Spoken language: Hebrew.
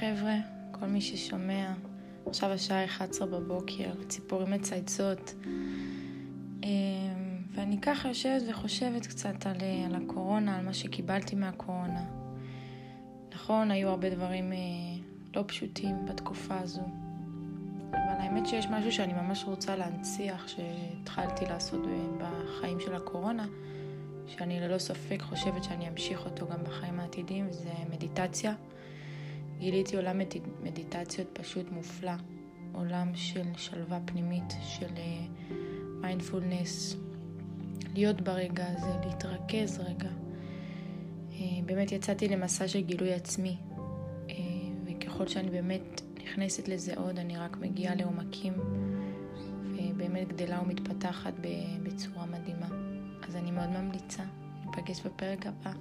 חבר'ה, כל מי ששומע. עכשיו השעה 11 בבוקר, ציפורים מצייצות. אמ, ואני ככה יושבת וחושבת קצת על, אה, על הקורונה, על מה שקיבלתי מהקורונה. נכון, היו הרבה דברים אה, לא פשוטים בתקופה הזו, אבל האמת שיש משהו שאני ממש רוצה להנציח, שהתחלתי לעשות בחיים של הקורונה, שאני ללא ספק חושבת שאני אמשיך אותו גם בחיים העתידיים, זה מדיטציה. גיליתי עולם מדיטציות פשוט מופלא, עולם של שלווה פנימית, של מיינדפולנס, uh, להיות ברגע הזה, להתרכז רגע. Uh, באמת יצאתי למסע של גילוי עצמי, uh, וככל שאני באמת נכנסת לזה עוד, אני רק מגיעה לעומקים, ובאמת גדלה ומתפתחת בצורה מדהימה. אז אני מאוד ממליצה. ניפגש בפרק הבא.